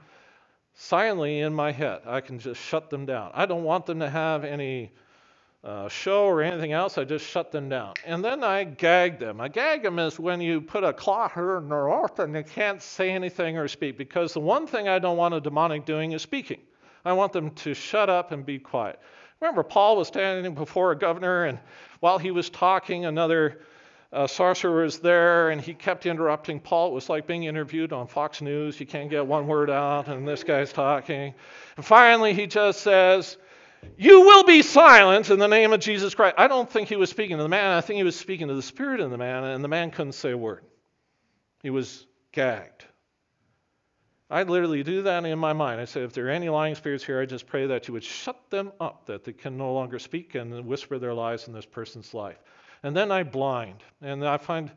silently in my head. I can just shut them down. I don't want them to have any uh, show or anything else. I just shut them down. And then I gag them. A gag them is when you put a claw in their mouth and they can't say anything or speak. Because the one thing I don't want a demonic doing is speaking. I want them to shut up and be quiet. Remember, Paul was standing before a governor, and while he was talking, another uh, sorcerer was there, and he kept interrupting Paul. It was like being interviewed on Fox News. You can't get one word out, and this guy's talking. And finally, he just says, You will be silent in the name of Jesus Christ. I don't think he was speaking to the man. I think he was speaking to the spirit of the man, and the man couldn't say a word. He was gagged. I literally do that in my mind. I say, if there are any lying spirits here, I just pray that you would shut them up, that they can no longer speak and whisper their lies in this person's life. And then I blind. And I find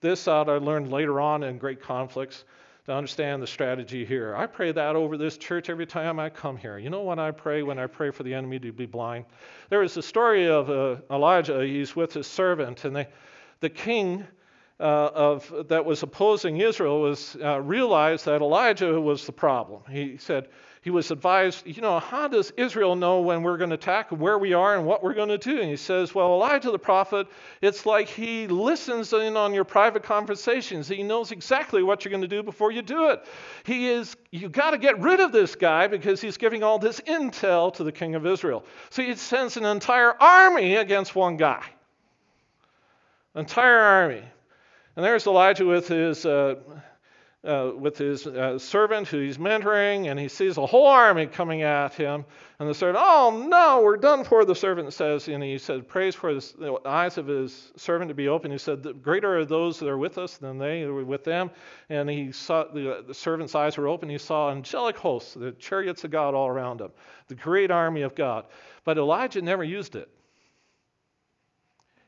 this out I learned later on in great conflicts to understand the strategy here. I pray that over this church every time I come here. You know what I pray when I pray for the enemy to be blind? There is a story of uh, Elijah. He's with his servant, and they, the king uh, of, that was opposing Israel was uh, realized that Elijah was the problem. He said he was advised, you know, how does Israel know when we're going to attack, where we are, and what we're going to do? And he says, well, Elijah the prophet, it's like he listens in on your private conversations. He knows exactly what you're going to do before you do it. He is, you got to get rid of this guy because he's giving all this intel to the king of Israel. So he sends an entire army against one guy. Entire army. And there's Elijah with his, uh, uh, with his uh, servant who he's mentoring, and he sees a whole army coming at him. And the servant, oh no, we're done for. The servant says, and he said, prays for the eyes of his servant to be open. He said, the greater are those that are with us than they who are with them. And he saw the, the servant's eyes were open. He saw angelic hosts, the chariots of God all around him, the great army of God. But Elijah never used it.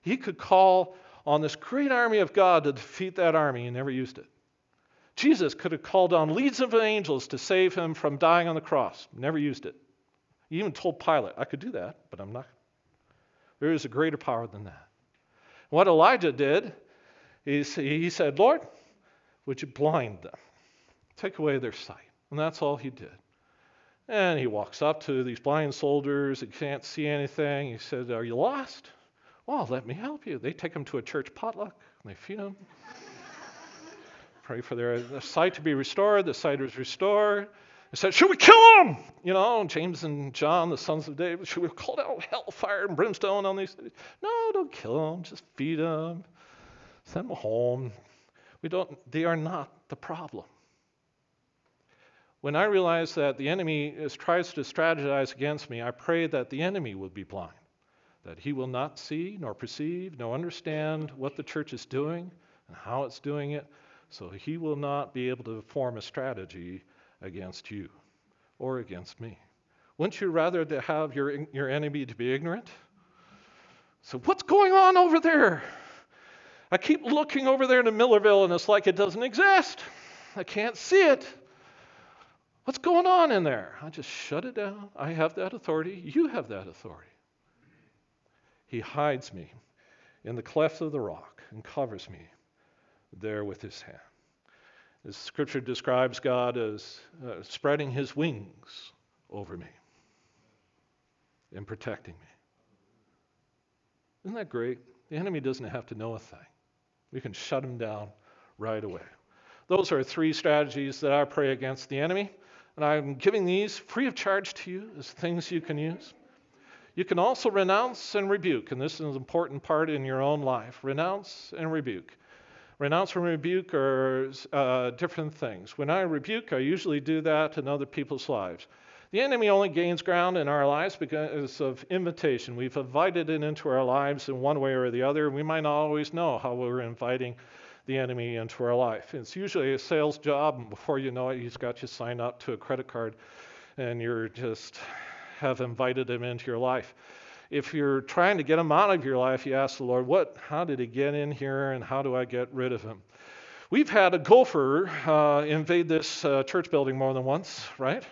He could call on this great army of God to defeat that army. He never used it. Jesus could have called on legions of angels to save him from dying on the cross. Never used it. He even told Pilate, I could do that, but I'm not. There is a greater power than that. What Elijah did is he said, Lord, would you blind them? Take away their sight. And that's all he did. And he walks up to these blind soldiers He can't see anything. He said, Are you lost? Well, let me help you. They take them to a church potluck and they feed them. Pray for their sight to be restored. The sight is restored. They said, Should we kill them? You know, James and John, the sons of David, should we call down hellfire and brimstone on these cities? No, don't kill them. Just feed them. Send them home. We don't, they are not the problem. When I realize that the enemy is, tries to strategize against me, I pray that the enemy will be blind that he will not see, nor perceive, nor understand what the church is doing and how it's doing it, so he will not be able to form a strategy against you or against me. Wouldn't you rather to have your, your enemy to be ignorant? So, what's going on over there? I keep looking over there to Millarville and it's like it doesn't exist. I can't see it. What's going on in there? I just shut it down. I have that authority. You have that authority. He hides me in the cleft of the rock and covers me there with his hand. The scripture describes God as uh, spreading his wings over me and protecting me. Isn't that great? The enemy doesn't have to know a thing. We can shut him down right away. Those are three strategies that I pray against the enemy. And I'm giving these free of charge to you as things you can use. You can also renounce and rebuke, and this is an important part in your own life. Renounce and rebuke. Renounce and rebuke are uh, different things. When I rebuke, I usually do that in other people's lives. The enemy only gains ground in our lives because of invitation. We've invited it into our lives in one way or the other. We might not always know how we're inviting the enemy into our life. It's usually a sales job, and before you know it, he's got you signed up to a credit card, and you're just have invited him into your life. If you're trying to get him out of your life, you ask the Lord, "What? How did he get in here, and how do I get rid of him?" We've had a gopher uh, invade this uh, church building more than once, right?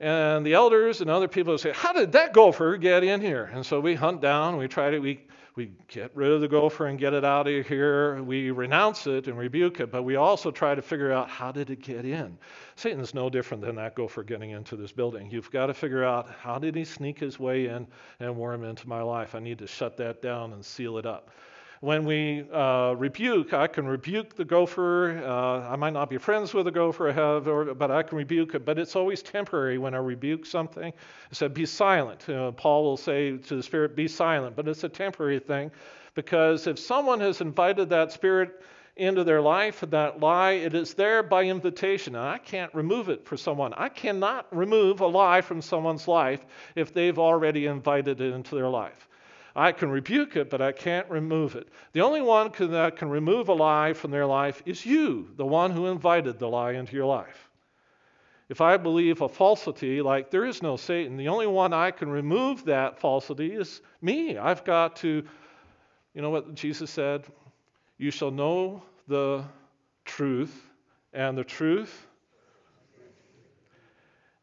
And the elders and other people say, "How did that gopher get in here?" And so we hunt down, we try to we we get rid of the gopher and get it out of here. We renounce it and rebuke it, but we also try to figure out how did it get in. Satan's no different than that gopher getting into this building. You've got to figure out how did he sneak his way in and worm into my life. I need to shut that down and seal it up. When we uh, rebuke, I can rebuke the gopher. Uh, I might not be friends with the gopher, but I can rebuke it. But it's always temporary when I rebuke something. I said, be silent. Paul will say to the spirit, be silent. But it's a temporary thing because if someone has invited that spirit into their life, that lie, it is there by invitation. And I can't remove it for someone. I cannot remove a lie from someone's life if they've already invited it into their life. I can rebuke it, but I can't remove it. The only one can, that can remove a lie from their life is you, the one who invited the lie into your life. If I believe a falsity, like there is no Satan, the only one I can remove that falsity is me. I've got to, you know what Jesus said? You shall know the truth, and the truth.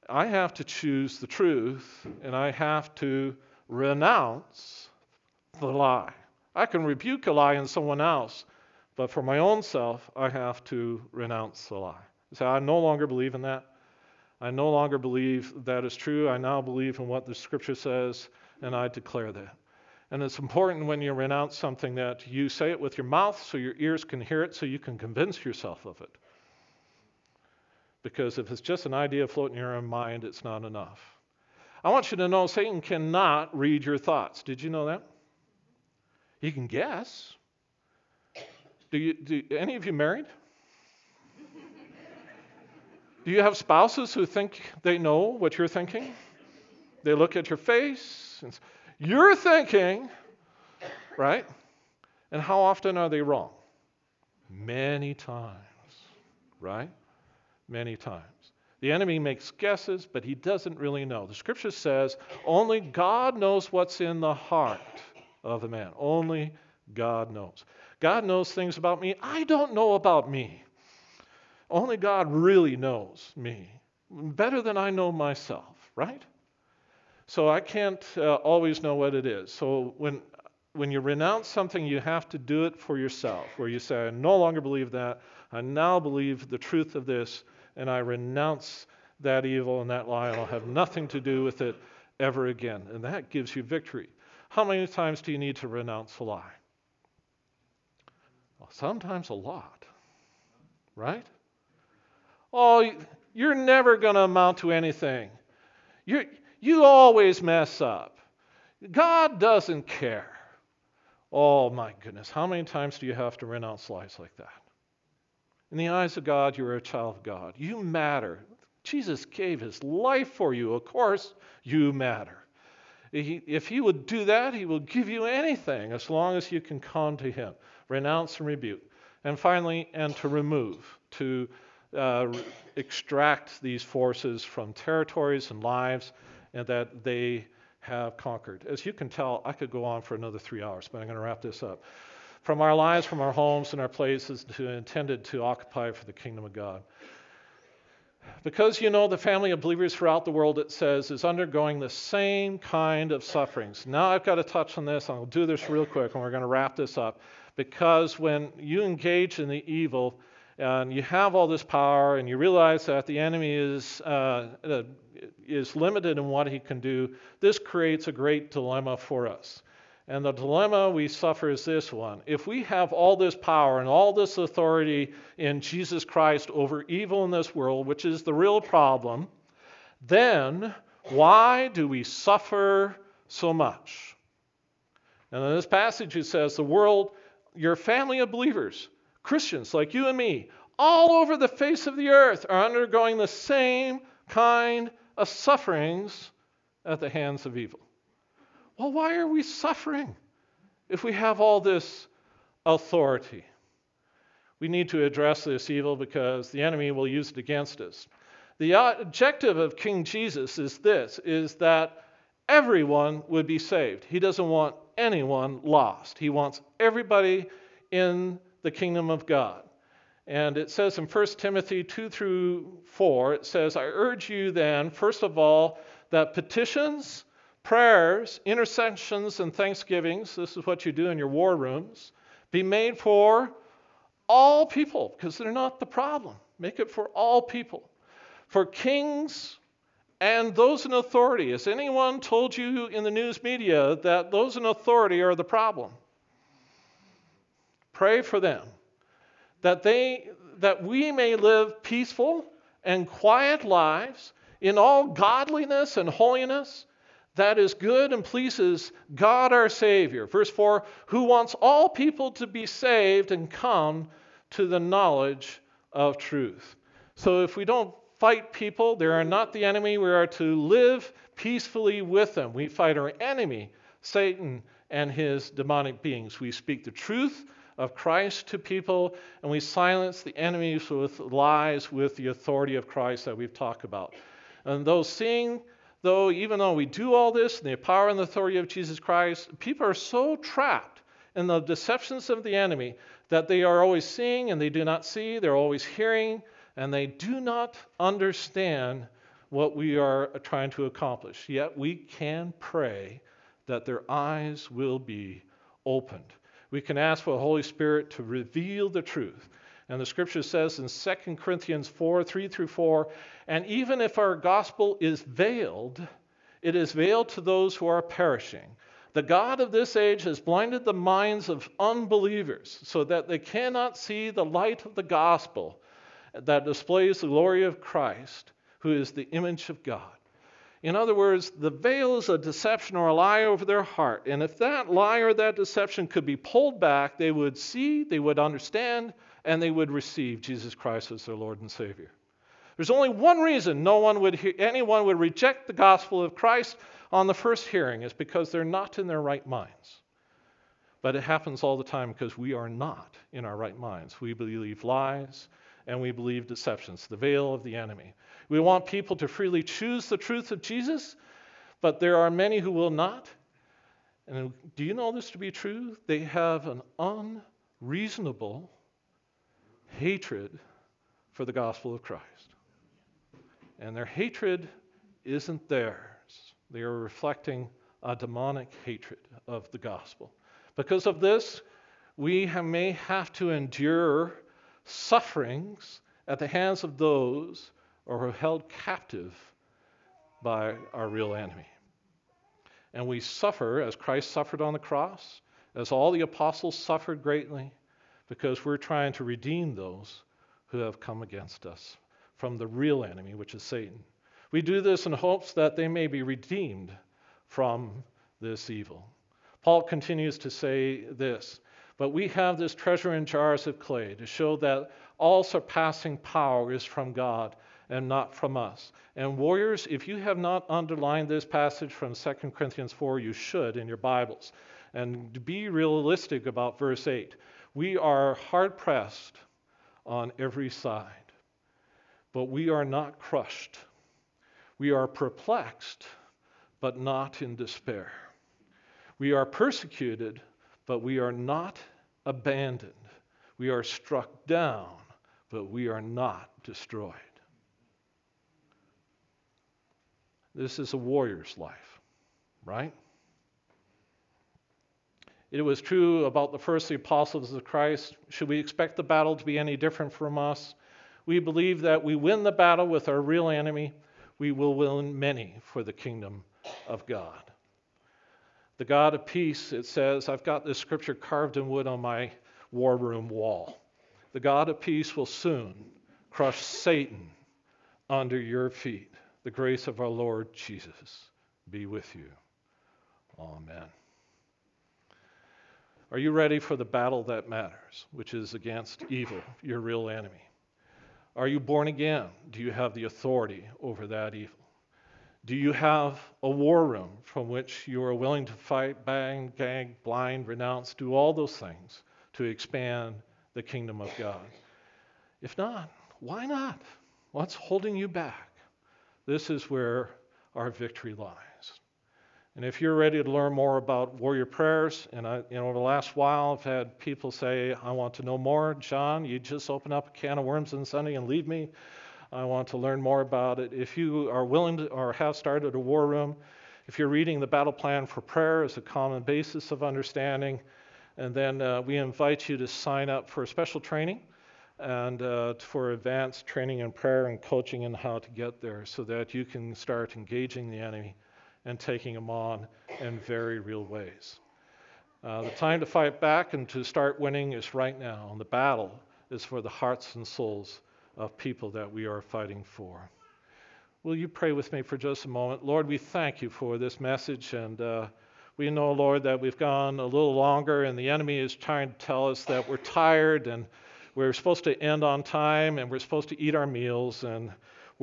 I have to choose the truth, and I have to renounce the lie. I can rebuke a lie in someone else, but for my own self, I have to renounce the lie. So I no longer believe in that. I no longer believe that is true. I now believe in what the scripture says, and I declare that. And it's important when you renounce something that you say it with your mouth so your ears can hear it so you can convince yourself of it. Because if it's just an idea floating in your own mind, it's not enough. I want you to know Satan cannot read your thoughts. Did you know that? You can guess. Do, you, do any of you married? do you have spouses who think they know what you're thinking? They look at your face and you're thinking, right? And how often are they wrong? Many times, right? Many times. The enemy makes guesses, but he doesn't really know. The scripture says only God knows what's in the heart of the man. Only God knows. God knows things about me I don't know about me. Only God really knows me better than I know myself, right? So I can't uh, always know what it is. So when when you renounce something, you have to do it for yourself, where you say, I no longer believe that. I now believe the truth of this, and I renounce that evil and that lie, and I'll have nothing to do with it ever again. And that gives you victory. How many times do you need to renounce a lie? Well, sometimes a lot, right? Oh, you're never going to amount to anything. you you always mess up. God doesn't care. Oh, my goodness. How many times do you have to renounce lies like that? In the eyes of God, you're a child of God. You matter. Jesus gave his life for you. Of course, you matter. If he would do that, he will give you anything as long as you can come to him. Renounce and rebuke. And finally, and to remove, to uh, extract these forces from territories and lives and that they have conquered. As you can tell, I could go on for another three hours, but I'm going to wrap this up. From our lives, from our homes and our places to intended to occupy for the kingdom of God. Because you know the family of believers throughout the world, it says, is undergoing the same kind of sufferings. Now I've got to touch on this, I'll do this real quick, and we're going to wrap this up. Because when you engage in the evil, and you have all this power, and you realize that the enemy is, uh is limited in what he can do, this creates a great dilemma for us. And the dilemma we suffer is this one. If we have all this power and all this authority in Jesus Christ over evil in this world, which is the real problem, then why do we suffer so much? And in this passage, it says, The world, your family of believers, Christians like you and me, all over the face of the earth, are undergoing the same kind of sufferings at the hands of evil. Well, why are we suffering if we have all this authority? We need to address this evil because the enemy will use it against us. The objective of King Jesus is this is that everyone would be saved. He doesn't want anyone lost. He wants everybody in the kingdom of God. And it says in 1 Timothy 2 through 4, it says, I urge you then, first of all, that petitions, prayers, intercessions, and thanksgivings, this is what you do in your war rooms, be made for all people, because they're not the problem. Make it for all people. For kings and those in authority. Has anyone told you in the news media that those in authority are the problem? Pray for them that they that we may live peaceful and quiet lives in all godliness and holiness that is good and pleases God our Savior. Verse 4 who wants all people to be saved and come to the knowledge of truth. So if we don't fight people, they are not the enemy. We are to live peacefully with them. We fight our enemy, Satan, and his demonic beings. We speak the truth of Christ to people, and we silence the enemies with lies with the authority of Christ that we've talked about. And those seeing, though, even though we do all this in the power and authority of Jesus Christ, people are so trapped in the deceptions of the enemy that they are always seeing and they do not see, they're always hearing, and they do not understand what we are trying to accomplish. Yet we can pray that their eyes will be opened. We can ask for the Holy Spirit to reveal the truth. And the scripture says in 2 Corinthians 4 3 through 4, and even if our gospel is veiled, it is veiled to those who are perishing. The God of this age has blinded the minds of unbelievers so that they cannot see the light of the gospel that displays the glory of Christ, who is the image of God. In other words, the veil is a deception or a lie over their heart. And if that lie or that deception could be pulled back, they would see, they would understand, and they would receive Jesus Christ as their Lord and Savior. There's only one reason no one would hear, anyone would reject the gospel of Christ on the first hearing is because they're not in their right minds. But it happens all the time because we are not in our right minds. We believe lies and we believe deceptions, the veil of the enemy. We want people to freely choose the truth of Jesus, but there are many who will not. And do you know this to be true? They have an unreasonable hatred for the gospel of Christ. And their hatred isn't theirs, they are reflecting a demonic hatred of the gospel. Because of this, we may have to endure sufferings at the hands of those who are held captive by our real enemy. And we suffer as Christ suffered on the cross, as all the apostles suffered greatly, because we're trying to redeem those who have come against us from the real enemy, which is Satan. We do this in hopes that they may be redeemed from this evil. Paul continues to say this but we have this treasure in jars of clay to show that all surpassing power is from God and not from us. And warriors, if you have not underlined this passage from 2 Corinthians 4, you should in your Bibles. And be realistic about verse 8. We are hard pressed on every side, but we are not crushed. We are perplexed, but not in despair. We are persecuted, but we are not abandoned. We are struck down, but we are not destroyed. This is a warrior's life, right? It was true about the first apostles of Christ. Should we expect the battle to be any different from us? We believe that we win the battle with our real enemy. We will win many for the kingdom of God. The God of peace, it says, I've got this scripture carved in wood on my war room wall. The God of peace will soon crush Satan under your feet. The grace of our Lord Jesus be with you. Amen. Are you ready for the battle that matters, which is against evil, your real enemy? Are you born again? Do you have the authority over that evil? Do you have a war room from which you are willing to fight, bang, gag, blind, renounce, do all those things to expand the kingdom of God? If not, why not? What's holding you back? This is where our victory lies. And if you're ready to learn more about warrior prayers, and I, you know, the last while I've had people say, I want to know more. John, you just open up a can of worms on Sunday and leave me. I want to learn more about it. If you are willing to or have started a war room, if you're reading the battle plan for prayer as a common basis of understanding, and then uh, we invite you to sign up for special training and uh, for advanced training in prayer and coaching in how to get there so that you can start engaging the enemy and taking them on in very real ways. Uh, the time to fight back and to start winning is right now. And the battle is for the hearts and souls of people that we are fighting for. Will you pray with me for just a moment? Lord, we thank you for this message. And uh, we know, Lord, that we've gone a little longer, and the enemy is trying to tell us that we're tired and we're supposed to end on time and we're supposed to eat our meals and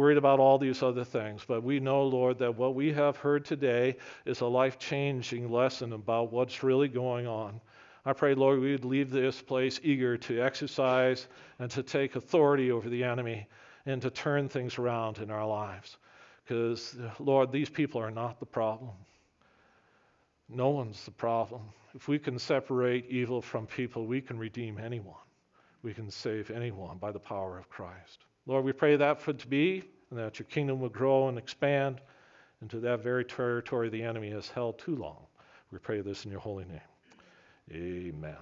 worried about all these other things. But we know, Lord, that what we have heard today is a life changing lesson about what's really going on. I pray, Lord, we would leave this place eager to exercise and to take authority over the enemy and to turn things around in our lives. Because, Lord, these people are not the problem. No one's the problem. If we can separate evil from people, we can redeem anyone. We can save anyone by the power of Christ. Lord, we pray that for it to be, and that your kingdom will grow and expand into that very territory the enemy has held too long. We pray this in your holy name. Amen.